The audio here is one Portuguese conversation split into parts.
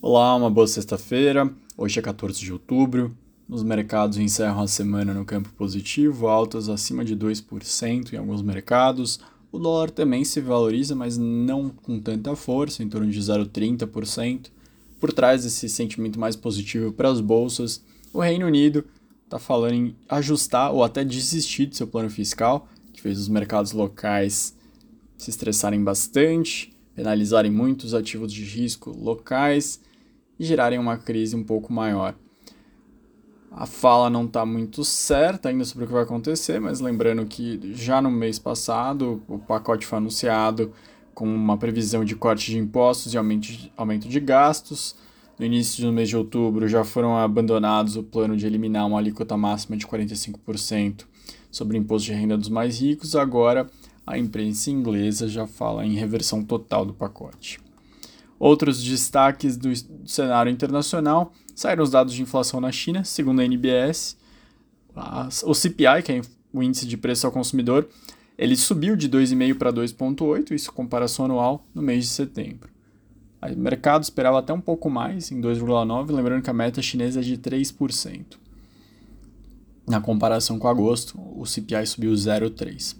Olá, uma boa sexta-feira. Hoje é 14 de outubro. Nos mercados encerram a semana no campo positivo, altas acima de 2% em alguns mercados. O dólar também se valoriza, mas não com tanta força, em torno de 0,30%. Por trás desse sentimento mais positivo para as bolsas, o Reino Unido está falando em ajustar ou até desistir de seu plano fiscal, que fez os mercados locais se estressarem bastante, penalizarem muitos ativos de risco locais e gerarem uma crise um pouco maior. A fala não está muito certa ainda sobre o que vai acontecer, mas lembrando que já no mês passado o pacote foi anunciado com uma previsão de corte de impostos e aumento de, gastos. No início do mês de outubro já foram abandonados o plano de eliminar uma alíquota máxima de 45% sobre o imposto de renda dos mais ricos. Agora a imprensa inglesa já fala em reversão total do pacote. Outros destaques do cenário internacional saíram os dados de inflação na China, segundo a NBS. O CPI, que é o índice de preço ao consumidor, ele subiu de 2,5 para 2,8, isso comparação anual, no mês de setembro. O mercado esperava até um pouco mais, em 2,9, lembrando que a meta chinesa é de 3%. Na comparação com agosto, o CPI subiu 0,3.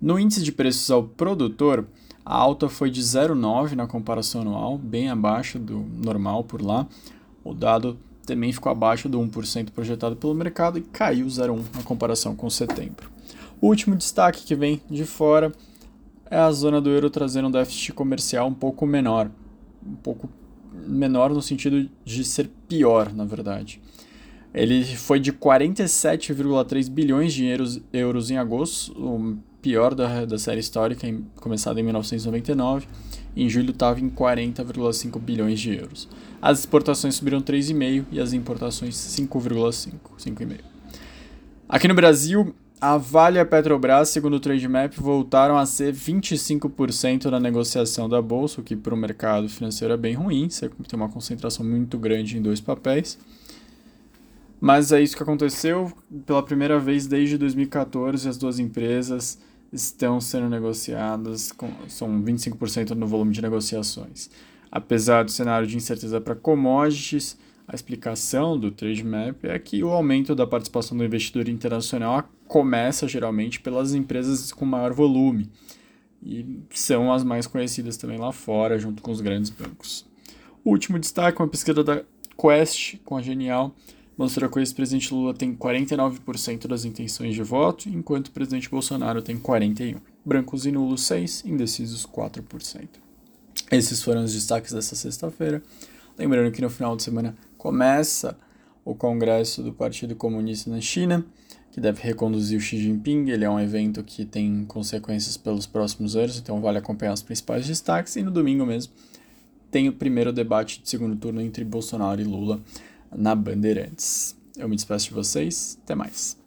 No índice de preços ao produtor, a alta foi de 0,9 na comparação anual, bem abaixo do normal por lá. O dado também ficou abaixo do 1% projetado pelo mercado e caiu 0,1 na comparação com setembro. O último destaque que vem de fora é a zona do euro trazendo um déficit comercial um pouco menor. Um pouco menor no sentido de ser pior, na verdade. Ele foi de 47,3 bilhões de euros, em agosto, o pior da, da série histórica, em, começada em 1999. Em julho estava em 40,5 bilhões de euros. As exportações subiram 3,5% e as importações 5,5%. 5,5%. Aqui no Brasil, a Vale e a Petrobras, segundo o Trademap, voltaram a ser 25% na negociação da bolsa, o que para o mercado financeiro é bem ruim, você tem uma concentração muito grande em dois papéis. Mas é isso que aconteceu pela primeira vez desde 2014, as duas empresas estão sendo negociadas, com, são 25% no volume de negociações. Apesar do cenário de incerteza para commodities, a explicação do Trademap é que o aumento da participação do investidor internacional começa geralmente pelas empresas com maior volume e são as mais conhecidas também lá fora, junto com os grandes bancos. O último destaque é uma pesquisa da Quest com a Genial, mostrou que o ex-presidente Lula tem 49% das intenções de voto, enquanto o presidente Bolsonaro tem 41%. Brancos e nulos 6%, indecisos 4%. Esses foram os destaques dessa sexta-feira. Lembrando que no final de semana começa o Congresso do Partido Comunista na China, que deve reconduzir o Xi Jinping. Ele é um evento que tem consequências pelos próximos anos, então vale acompanhar os principais destaques. E no domingo mesmo tem o primeiro debate de segundo turno entre Bolsonaro e Lula na Bandeirantes. Eu me despeço de vocês, até mais.